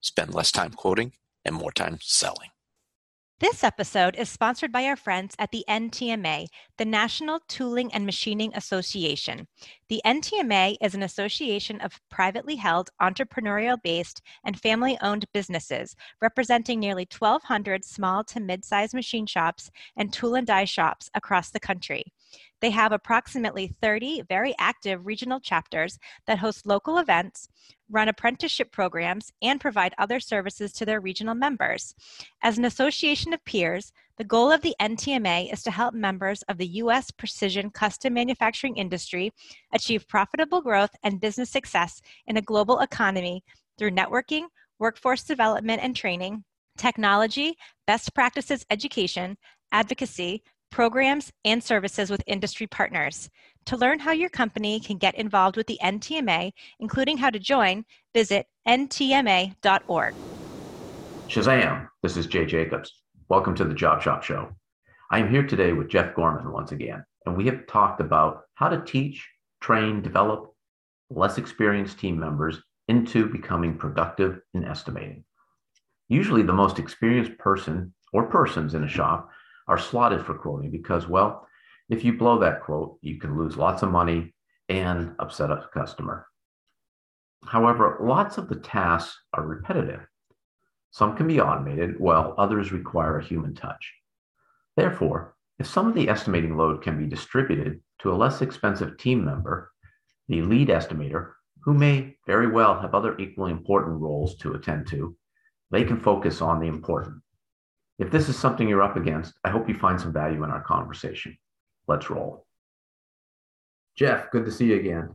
spend less time quoting and more time selling. This episode is sponsored by our friends at the NTMA, the National Tooling and Machining Association. The NTMA is an association of privately held, entrepreneurial based, and family owned businesses representing nearly 1,200 small to mid sized machine shops and tool and die shops across the country. They have approximately 30 very active regional chapters that host local events, run apprenticeship programs, and provide other services to their regional members. As an association of peers, the goal of the NTMA is to help members of the U.S. precision custom manufacturing industry achieve profitable growth and business success in a global economy through networking, workforce development and training, technology, best practices education, advocacy, programs, and services with industry partners. To learn how your company can get involved with the NTMA, including how to join, visit ntma.org. Shazam! This is Jay Jacobs. Welcome to the Job Shop Show. I am here today with Jeff Gorman once again, and we have talked about how to teach, train, develop less experienced team members into becoming productive in estimating. Usually, the most experienced person or persons in a shop are slotted for quoting because, well, if you blow that quote, you can lose lots of money and upset a customer. However, lots of the tasks are repetitive. Some can be automated, while others require a human touch. Therefore, if some of the estimating load can be distributed to a less expensive team member, the lead estimator, who may very well have other equally important roles to attend to, they can focus on the important. If this is something you're up against, I hope you find some value in our conversation. Let's roll. Jeff, good to see you again.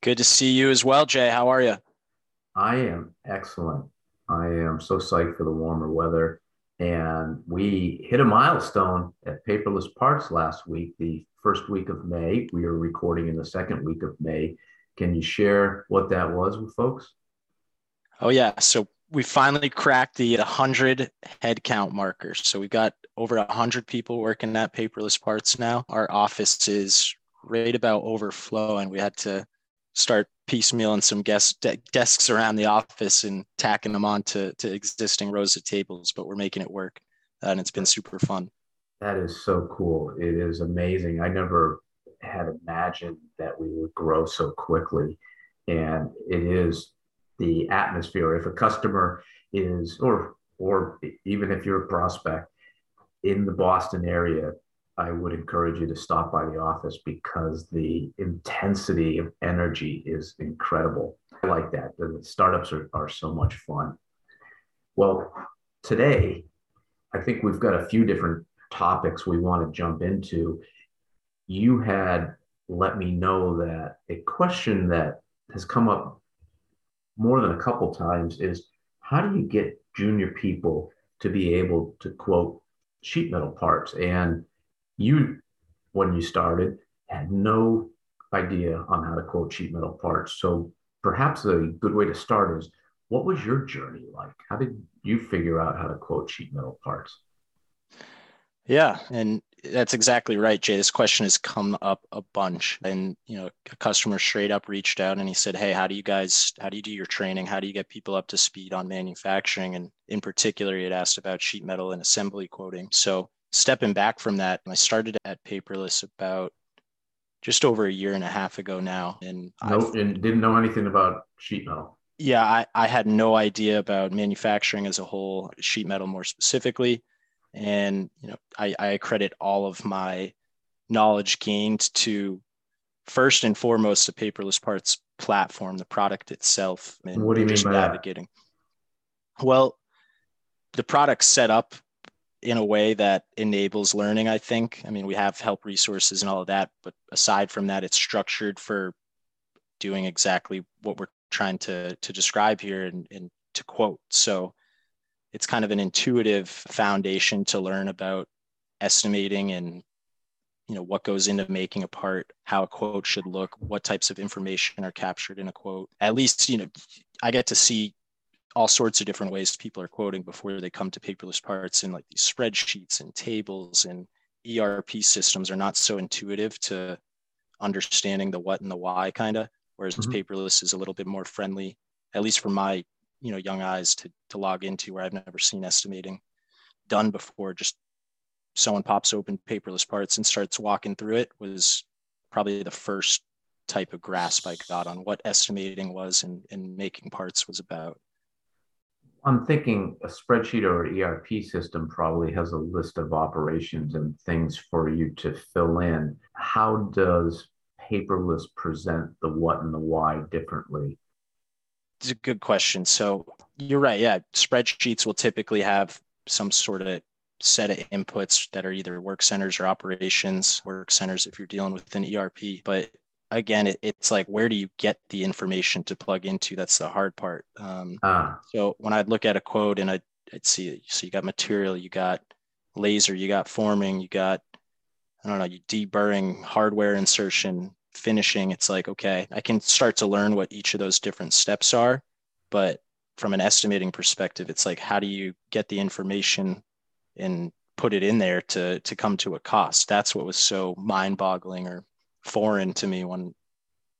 Good to see you as well, Jay. How are you? I am excellent. I am so psyched for the warmer weather. And we hit a milestone at Paperless Parts last week, the first week of May. We are recording in the second week of May. Can you share what that was with folks? Oh, yeah. So we finally cracked the 100 head count marker. So we've got over 100 people working at paperless parts now. Our office is right about overflowing. We had to start piecemealing some guest de- desks around the office and tacking them on to, to existing rows of tables, but we're making it work. Uh, and it's been super fun. That is so cool. It is amazing. I never had imagined that we would grow so quickly. And it is the atmosphere. If a customer is, or or even if you're a prospect in the Boston area, I would encourage you to stop by the office because the intensity of energy is incredible. I like that. The startups are, are so much fun. Well, today, I think we've got a few different topics we want to jump into. You had let me know that a question that has come up more than a couple times is how do you get junior people to be able to quote sheet metal parts? And you, when you started, had no idea on how to quote sheet metal parts. So perhaps a good way to start is what was your journey like? How did you figure out how to quote sheet metal parts? Yeah, and that's exactly right, Jay. This question has come up a bunch, and you know, a customer straight up reached out and he said, "Hey, how do you guys? How do you do your training? How do you get people up to speed on manufacturing?" And in particular, he had asked about sheet metal and assembly quoting. So, stepping back from that, I started at Paperless about just over a year and a half ago now, and nope, and didn't know anything about sheet metal. Yeah, I, I had no idea about manufacturing as a whole, sheet metal more specifically. And you know, I, I credit all of my knowledge gained to first and foremost the paperless parts platform, the product itself, and what do you mean by navigating. That? Well, the product's set up in a way that enables learning, I think. I mean, we have help resources and all of that, but aside from that, it's structured for doing exactly what we're trying to to describe here and, and to quote. So it's kind of an intuitive foundation to learn about estimating and you know what goes into making a part how a quote should look what types of information are captured in a quote at least you know i get to see all sorts of different ways people are quoting before they come to paperless parts and like these spreadsheets and tables and erp systems are not so intuitive to understanding the what and the why kind of whereas mm-hmm. paperless is a little bit more friendly at least for my you know young eyes to to log into where i've never seen estimating done before just someone pops open paperless parts and starts walking through it was probably the first type of grasp I got on what estimating was and, and making parts was about. I'm thinking a spreadsheet or ERP system probably has a list of operations and things for you to fill in. How does paperless present the what and the why differently? It's a good question. So you're right. Yeah. Spreadsheets will typically have some sort of set of inputs that are either work centers or operations work centers if you're dealing with an ERP. But again, it, it's like where do you get the information to plug into? That's the hard part. Um, ah. So when I'd look at a quote and I'd, I'd see, so you got material, you got laser, you got forming, you got I don't know, you deburring, hardware insertion, finishing. It's like okay, I can start to learn what each of those different steps are, but from an estimating perspective, it's like how do you get the information and put it in there to to come to a cost. That's what was so mind-boggling or foreign to me when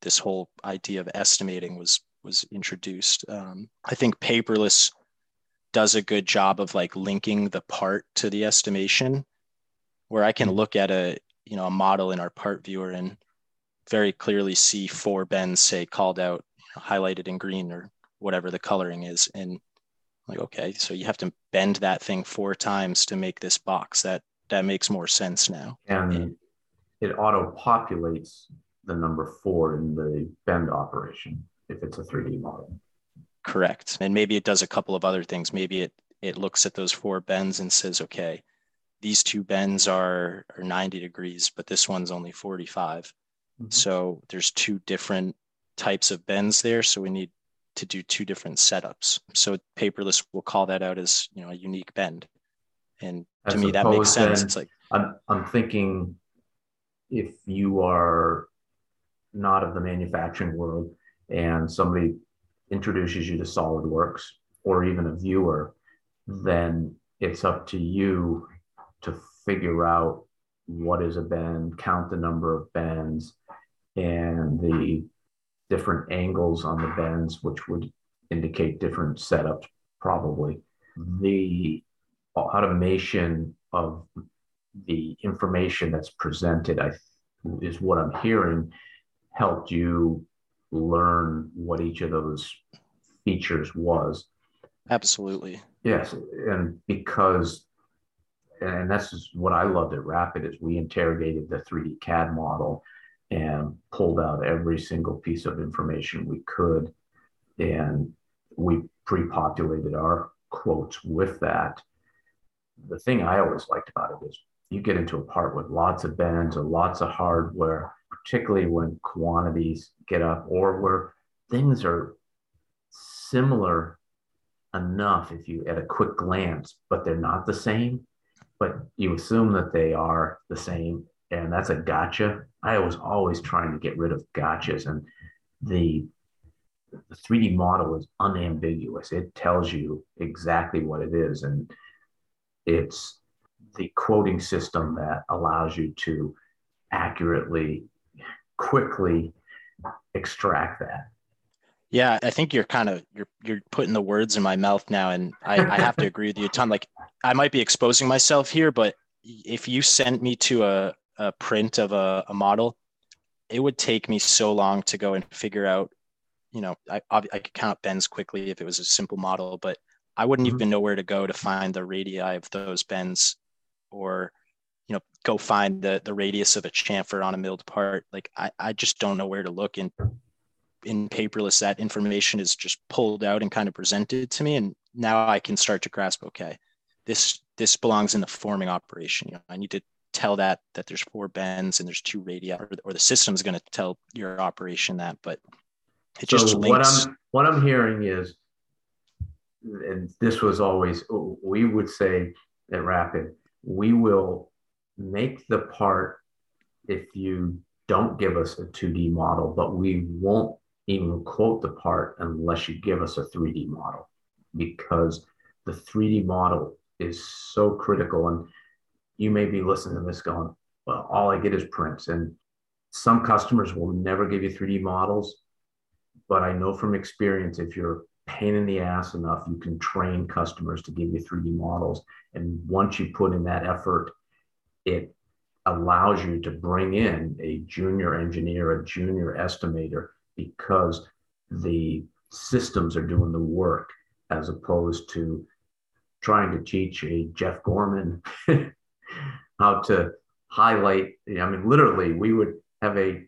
this whole idea of estimating was was introduced. Um, I think paperless does a good job of like linking the part to the estimation, where I can mm-hmm. look at a you know a model in our part viewer and very clearly see four bends say called out, highlighted in green or whatever the coloring is, and like okay so you have to bend that thing four times to make this box. That that makes more sense now. And it auto populates the number four in the bend operation if it's a 3d model. Correct. And maybe it does a couple of other things. Maybe it it looks at those four bends and says okay these two bends are, are 90 degrees but this one's only 45 mm-hmm. so there's two different types of bends there so we need to do two different setups. So paperless will call that out as you know a unique bend, and to me that makes sense. It's like I'm I'm thinking if you are not of the manufacturing world and somebody introduces you to SolidWorks or even a viewer, then it's up to you to figure out what is a bend, count the number of bends, and the different angles on the bends, which would indicate different setups, probably. Mm-hmm. The automation of the information that's presented, I is what I'm hearing, helped you learn what each of those features was. Absolutely. Yes, and because and that's what I loved at Rapid is we interrogated the 3D CAD model and pulled out every single piece of information we could. And we pre populated our quotes with that. The thing I always liked about it is you get into a part with lots of bends or lots of hardware, particularly when quantities get up or where things are similar enough if you at a quick glance, but they're not the same. But you assume that they are the same and that's a gotcha. I was always trying to get rid of gotchas, and the the 3D model is unambiguous. It tells you exactly what it is, and it's the quoting system that allows you to accurately, quickly extract that. Yeah, I think you're kind of you're you're putting the words in my mouth now, and I, I have to agree with you, a ton. Like I might be exposing myself here, but if you sent me to a a print of a, a model, it would take me so long to go and figure out you know, I, I could count bends quickly if it was a simple model, but I wouldn't mm-hmm. even know where to go to find the radii of those bends or, you know, go find the, the radius of a chamfer on a milled part. Like I, I just don't know where to look in, in paperless, that information is just pulled out and kind of presented to me. And now I can start to grasp, okay, this, this belongs in the forming operation. You know, I need to tell that, that there's four bends and there's two radii or, or the system's going to tell your operation that, but it so just links. what I'm what I'm hearing is, and this was always we would say at Rapid, we will make the part if you don't give us a 2D model, but we won't even quote the part unless you give us a 3D model because the 3D model is so critical. And you may be listening to this going, well, all I get is prints. And some customers will never give you 3D models but I know from experience, if you're pain in the ass enough, you can train customers to give you 3D models. And once you put in that effort, it allows you to bring in a junior engineer, a junior estimator, because the systems are doing the work as opposed to trying to teach a Jeff Gorman how to highlight. I mean, literally, we would have a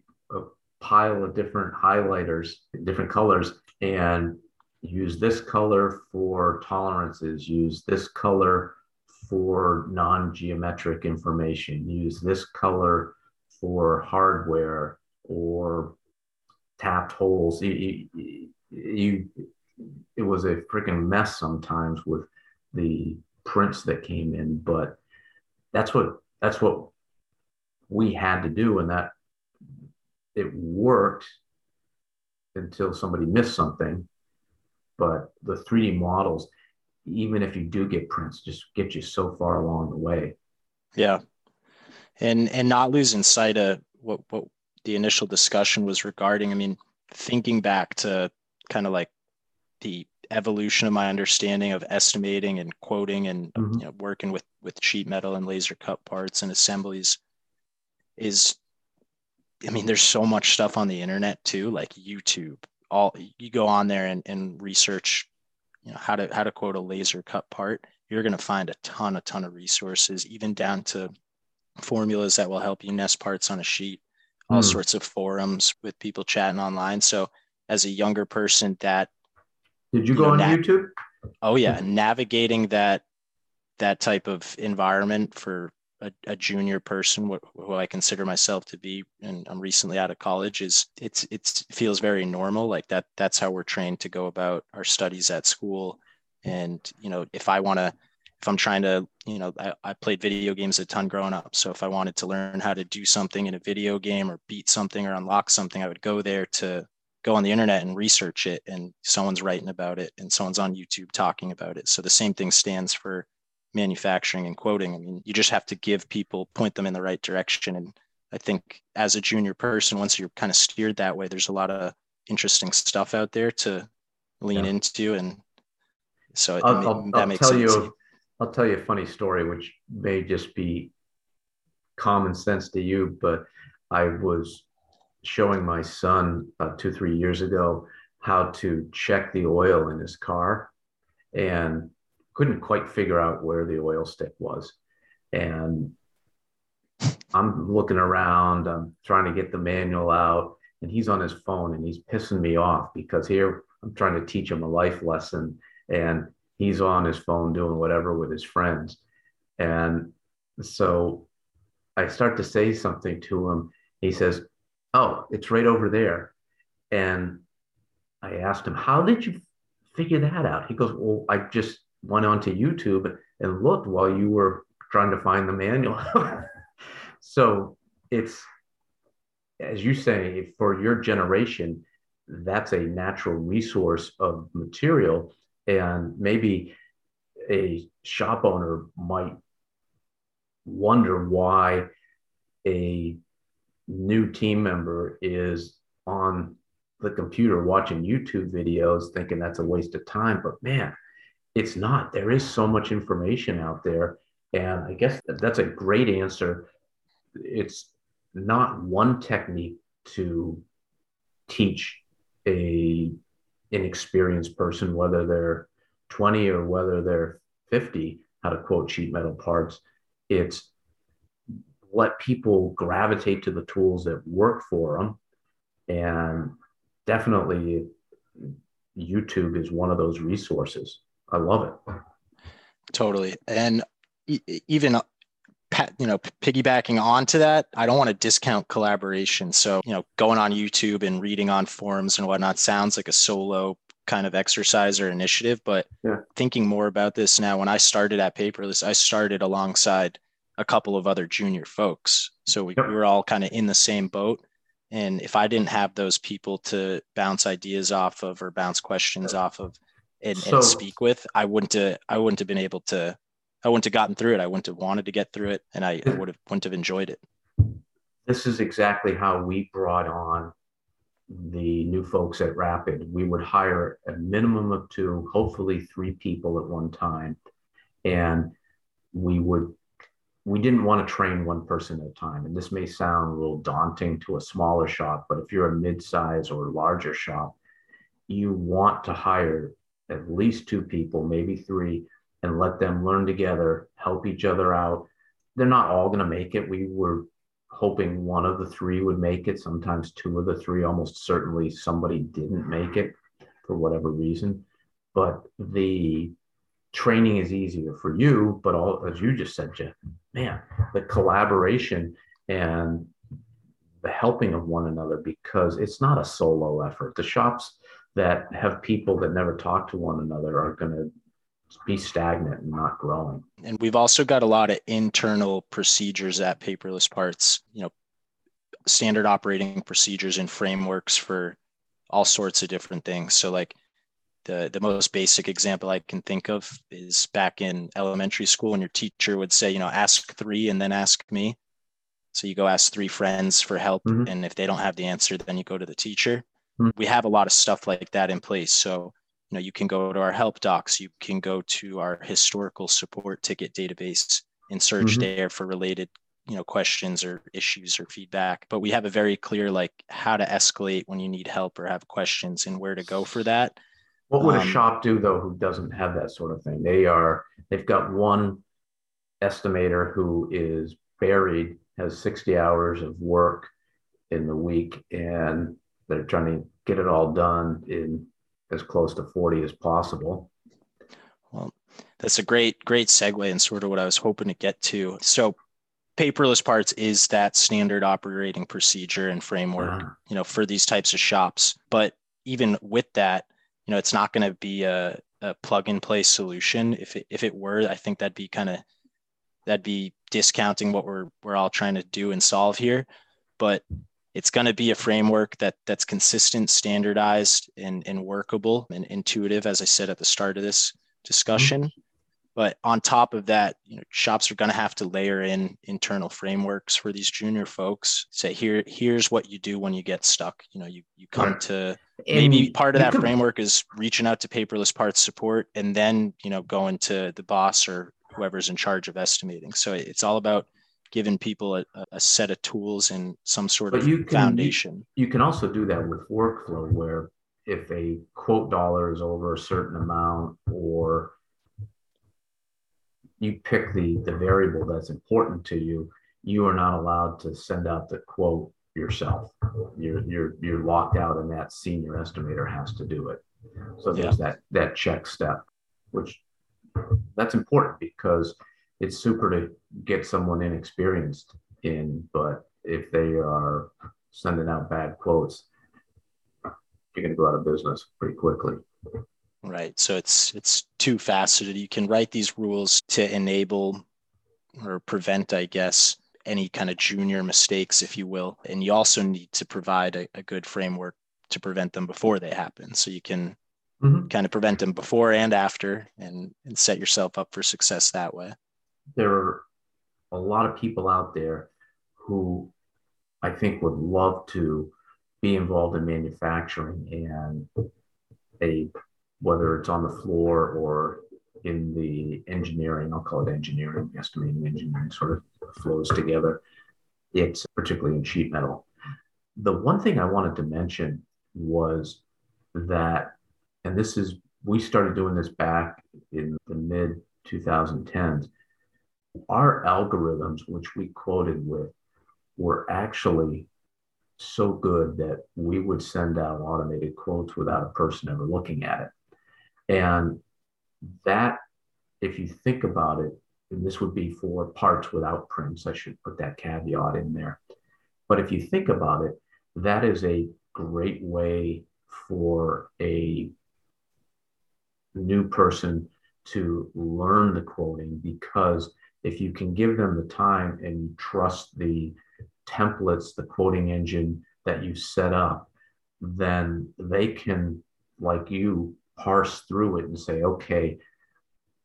pile of different highlighters, different colors, and use this color for tolerances, use this color for non-geometric information, use this color for hardware or tapped holes. You, you, you it was a freaking mess sometimes with the prints that came in, but that's what that's what we had to do, and that it worked until somebody missed something. But the 3D models, even if you do get prints, just get you so far along the way. Yeah. And and not losing sight of what what the initial discussion was regarding. I mean, thinking back to kind of like the evolution of my understanding of estimating and quoting and mm-hmm. you know, working with with sheet metal and laser cut parts and assemblies is I mean, there's so much stuff on the internet too, like YouTube. All you go on there and, and research, you know, how to how to quote a laser cut part. You're going to find a ton, a ton of resources, even down to formulas that will help you nest parts on a sheet. All mm. sorts of forums with people chatting online. So, as a younger person, that did you, you go know, on YouTube? Oh yeah, navigating that that type of environment for a, a junior person, wh- who I consider myself to be, and I'm recently out of college, is it's it's feels very normal. Like that that's how we're trained to go about our studies at school. And you know, if I want to, if I'm trying to, you know, I, I played video games a ton growing up. So if I wanted to learn how to do something in a video game or beat something or unlock something, I would go there to go on the internet and research it and someone's writing about it and someone's on YouTube talking about it. So the same thing stands for manufacturing and quoting. I mean, you just have to give people, point them in the right direction. And I think as a junior person, once you're kind of steered that way, there's a lot of interesting stuff out there to lean yeah. into. And so I'll, it, I'll, that I'll makes tell sense. you, I'll tell you a funny story, which may just be common sense to you, but I was showing my son about two, three years ago how to check the oil in his car. And couldn't quite figure out where the oil stick was. And I'm looking around, I'm trying to get the manual out, and he's on his phone and he's pissing me off because here I'm trying to teach him a life lesson and he's on his phone doing whatever with his friends. And so I start to say something to him. He says, Oh, it's right over there. And I asked him, How did you figure that out? He goes, Well, I just went onto YouTube and looked while you were trying to find the manual. so it's, as you say, for your generation, that's a natural resource of material. And maybe a shop owner might wonder why a new team member is on the computer watching YouTube videos thinking that's a waste of time. But man, it's not. There is so much information out there. And I guess that's a great answer. It's not one technique to teach a inexperienced person, whether they're 20 or whether they're 50, how to quote sheet metal parts. It's let people gravitate to the tools that work for them. And definitely YouTube is one of those resources. I love it. Totally. And even uh, you know piggybacking onto that i don't want to discount collaboration so you know going on youtube and reading on forums and whatnot sounds like a solo kind of exercise or initiative but yeah. thinking more about this now when i started at paperless i started alongside a couple of other junior folks so we, yep. we were all kind of in the same boat and if i didn't have those people to bounce ideas off of or bounce questions off of and, so, and speak with i wouldn't have i wouldn't have been able to I wouldn't have gotten through it. I wouldn't have wanted to get through it, and I, I would have wouldn't have enjoyed it. This is exactly how we brought on the new folks at Rapid. We would hire a minimum of two, hopefully three people at one time, and we would we didn't want to train one person at a time. And this may sound a little daunting to a smaller shop, but if you're a mid-size or larger shop, you want to hire at least two people, maybe three, and let them learn together, help each other out. They're not all going to make it. We were hoping one of the three would make it. Sometimes two of the three, almost certainly somebody didn't make it for whatever reason. But the training is easier for you. But all, as you just said, Jeff, man, the collaboration and the helping of one another because it's not a solo effort. The shops that have people that never talk to one another are going to be stagnant and not growing. And we've also got a lot of internal procedures at Paperless Parts, you know, standard operating procedures and frameworks for all sorts of different things. So like the the most basic example I can think of is back in elementary school when your teacher would say, you know, ask 3 and then ask me. So you go ask three friends for help mm-hmm. and if they don't have the answer then you go to the teacher. Mm-hmm. We have a lot of stuff like that in place. So you know you can go to our help docs you can go to our historical support ticket database and search mm-hmm. there for related you know questions or issues or feedback but we have a very clear like how to escalate when you need help or have questions and where to go for that what would um, a shop do though who doesn't have that sort of thing they are they've got one estimator who is buried has 60 hours of work in the week and they're trying to get it all done in as close to 40 as possible. Well, that's a great, great segue and sort of what I was hoping to get to. So paperless parts is that standard operating procedure and framework, uh-huh. you know, for these types of shops. But even with that, you know, it's not going to be a, a plug and play solution. If it, if it were, I think that'd be kind of, that'd be discounting what we're, we're all trying to do and solve here. But it's going to be a framework that that's consistent standardized and, and workable and intuitive as i said at the start of this discussion mm-hmm. But on top of that you know shops are going to have to layer in internal frameworks for these junior folks say here here's what you do when you get stuck you know you, you come right. to and maybe part of that framework is reaching out to paperless parts support and then you know going to the boss or whoever's in charge of estimating so it's all about giving people a, a set of tools and some sort of you can, foundation. You, you can also do that with workflow where if a quote dollar is over a certain amount or you pick the, the variable that's important to you, you are not allowed to send out the quote yourself. You're you're you're locked out and that senior estimator has to do it. So there's yeah. that that check step, which that's important because it's super to get someone inexperienced in, but if they are sending out bad quotes, you're going to go out of business pretty quickly. Right. So it's it's two faceted. You can write these rules to enable or prevent, I guess, any kind of junior mistakes, if you will. And you also need to provide a, a good framework to prevent them before they happen. So you can mm-hmm. kind of prevent them before and after and, and set yourself up for success that way there are a lot of people out there who I think would love to be involved in manufacturing and a whether it's on the floor or in the engineering, I'll call it engineering, estimating engineering sort of flows together. It's particularly in sheet metal. The one thing I wanted to mention was that, and this is, we started doing this back in the mid 2010s. Our algorithms, which we quoted with, were actually so good that we would send out automated quotes without a person ever looking at it. Mm-hmm. And that, if you think about it, and this would be for parts without prints, I should put that caveat in there. But if you think about it, that is a great way for a new person to learn the quoting because if you can give them the time and you trust the templates, the quoting engine that you set up, then they can, like you, parse through it and say, okay,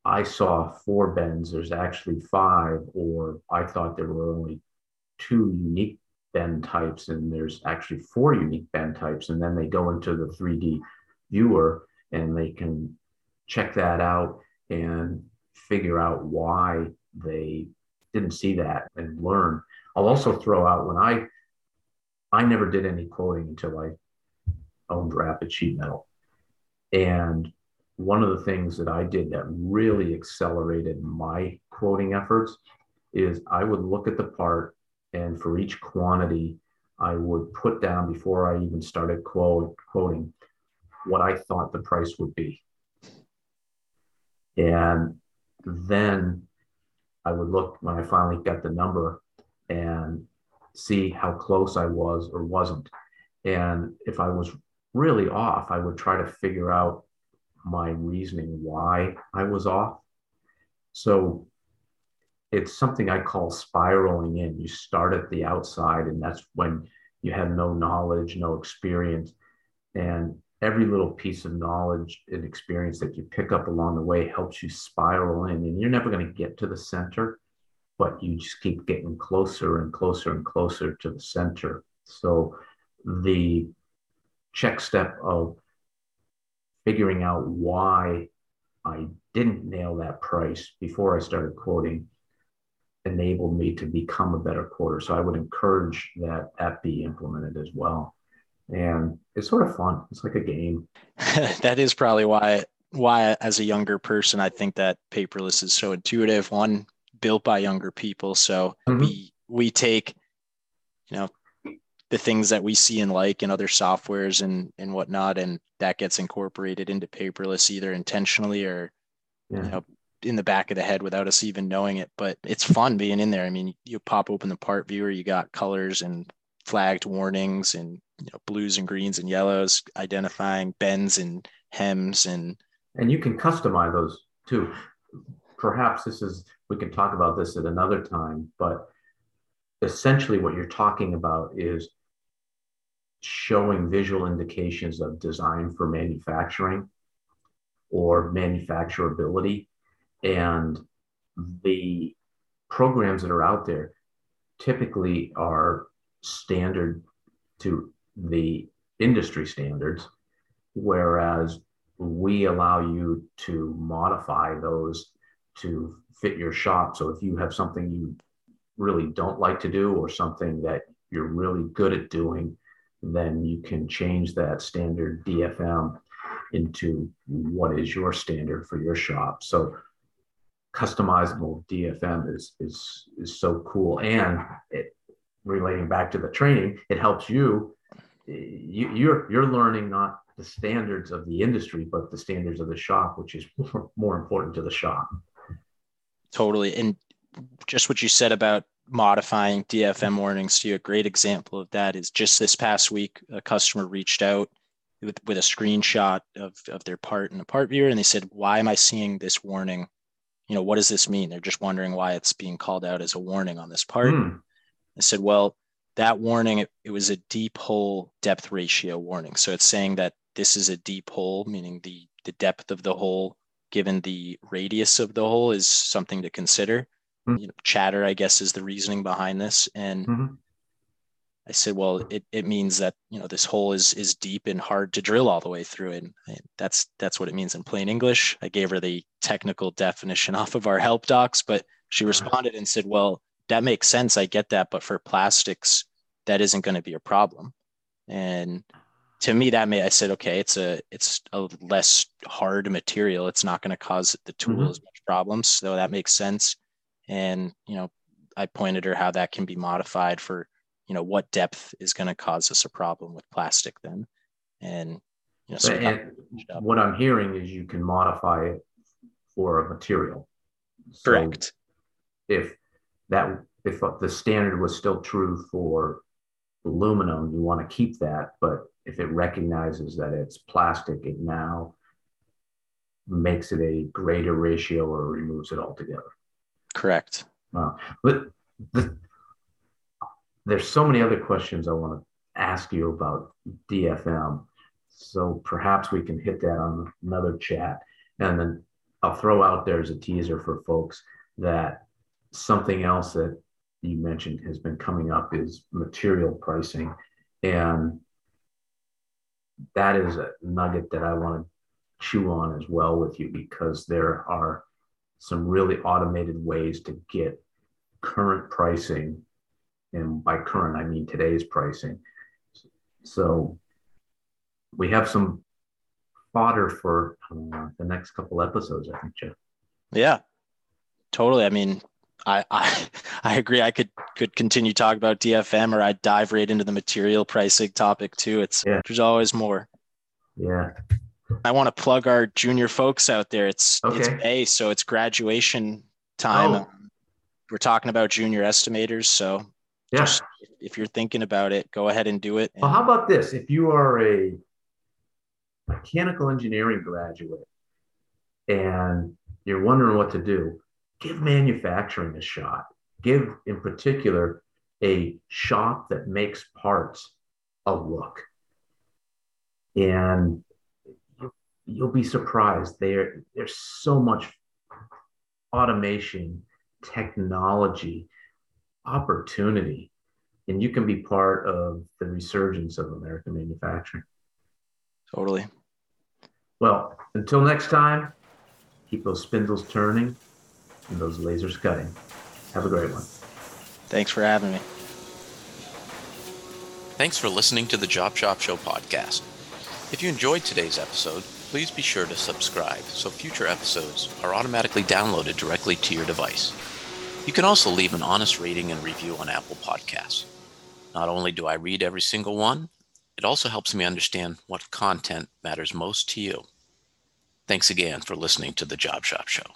I saw four bends, there's actually five, or I thought there were only two unique bend types, and there's actually four unique bend types. And then they go into the 3D viewer and they can check that out and figure out why they didn't see that and learn. I'll also throw out when I I never did any quoting until I owned Rapid Sheet Metal. And one of the things that I did that really accelerated my quoting efforts is I would look at the part and for each quantity, I would put down before I even started quote, quoting what I thought the price would be. And then I would look when I finally got the number and see how close I was or wasn't. And if I was really off, I would try to figure out my reasoning why I was off. So it's something I call spiraling in. You start at the outside, and that's when you have no knowledge, no experience. And every little piece of knowledge and experience that you pick up along the way helps you spiral in. And you're never going to get to the center, but you just keep getting closer and closer and closer to the center. So the check step of figuring out why I didn't nail that price before I started quoting enabled me to become a better quoter. So I would encourage that that be implemented as well. And it's sort of fun. It's like a game. that is probably why why as a younger person I think that paperless is so intuitive. One built by younger people, so mm-hmm. we we take you know the things that we see and like in other softwares and and whatnot, and that gets incorporated into paperless either intentionally or yeah. you know in the back of the head without us even knowing it. But it's fun being in there. I mean, you pop open the part viewer, you got colors and flagged warnings and you know blues and greens and yellows, identifying bends and hems and and you can customize those too. Perhaps this is we can talk about this at another time, but essentially what you're talking about is showing visual indications of design for manufacturing or manufacturability and the programs that are out there typically are standard to the industry standards, whereas we allow you to modify those to fit your shop. So if you have something you really don't like to do or something that you're really good at doing, then you can change that standard DFM into what is your standard for your shop. So customizable DFM is is is so cool. And it, relating back to the training, it helps you. You you're you're learning not the standards of the industry, but the standards of the shop, which is more, more important to the shop. Totally, and just what you said about modifying DFM warnings to you, a great example of that is just this past week, a customer reached out with, with a screenshot of, of their part in the part viewer and they said, Why am I seeing this warning you know, what does this mean? They're just wondering why it's being called out as a warning on this part. Mm. I said, well, that warning, it, it was a deep hole depth ratio warning. So it's saying that this is a deep hole, meaning the, the depth of the hole given the radius of the hole is something to consider. Mm. You know, chatter, I guess, is the reasoning behind this. And mm-hmm. I said, well, it, it means that you know this hole is is deep and hard to drill all the way through, and that's that's what it means in plain English. I gave her the technical definition off of our help docs, but she responded and said, well, that makes sense. I get that, but for plastics, that isn't going to be a problem. And to me that made I said, okay, it's a it's a less hard material. It's not going to cause the tool mm-hmm. as much problems. So that makes sense. And you know, I pointed her how that can be modified for you know what depth is going to cause us a problem with plastic then. And you know, so and what I'm hearing is you can modify it for a material. Correct. So if that if the standard was still true for aluminum, you want to keep that, but if it recognizes that it's plastic, it now makes it a greater ratio or removes it altogether. Correct. Uh, but the, there's so many other questions I want to ask you about DFM. So perhaps we can hit that on another chat. And then I'll throw out there as a teaser for folks that something else that you mentioned has been coming up is material pricing. And that is a nugget that I want to chew on as well with you because there are some really automated ways to get current pricing. And by current, I mean today's pricing. So we have some fodder for uh, the next couple episodes, I think, Jeff. Yeah, totally. I mean, I, I I agree. I could could continue talk about DFM, or I'd dive right into the material pricing topic too. It's yeah. there's always more. Yeah. I want to plug our junior folks out there. It's okay. it's May, so it's graduation time. Oh. We're talking about junior estimators, so yeah. Just, if you're thinking about it, go ahead and do it. Well, how about this? If you are a mechanical engineering graduate and you're wondering what to do, give manufacturing a shot. Give, in particular, a shop that makes parts a look. And you'll be surprised. There, there's so much automation, technology, opportunity, and you can be part of the resurgence of American manufacturing. Totally. Well, until next time, keep those spindles turning and those lasers cutting. Have a great one. Thanks for having me. Thanks for listening to the Job Shop Show podcast. If you enjoyed today's episode, please be sure to subscribe so future episodes are automatically downloaded directly to your device. You can also leave an honest rating and review on Apple Podcasts. Not only do I read every single one, it also helps me understand what content matters most to you. Thanks again for listening to the Job Shop Show.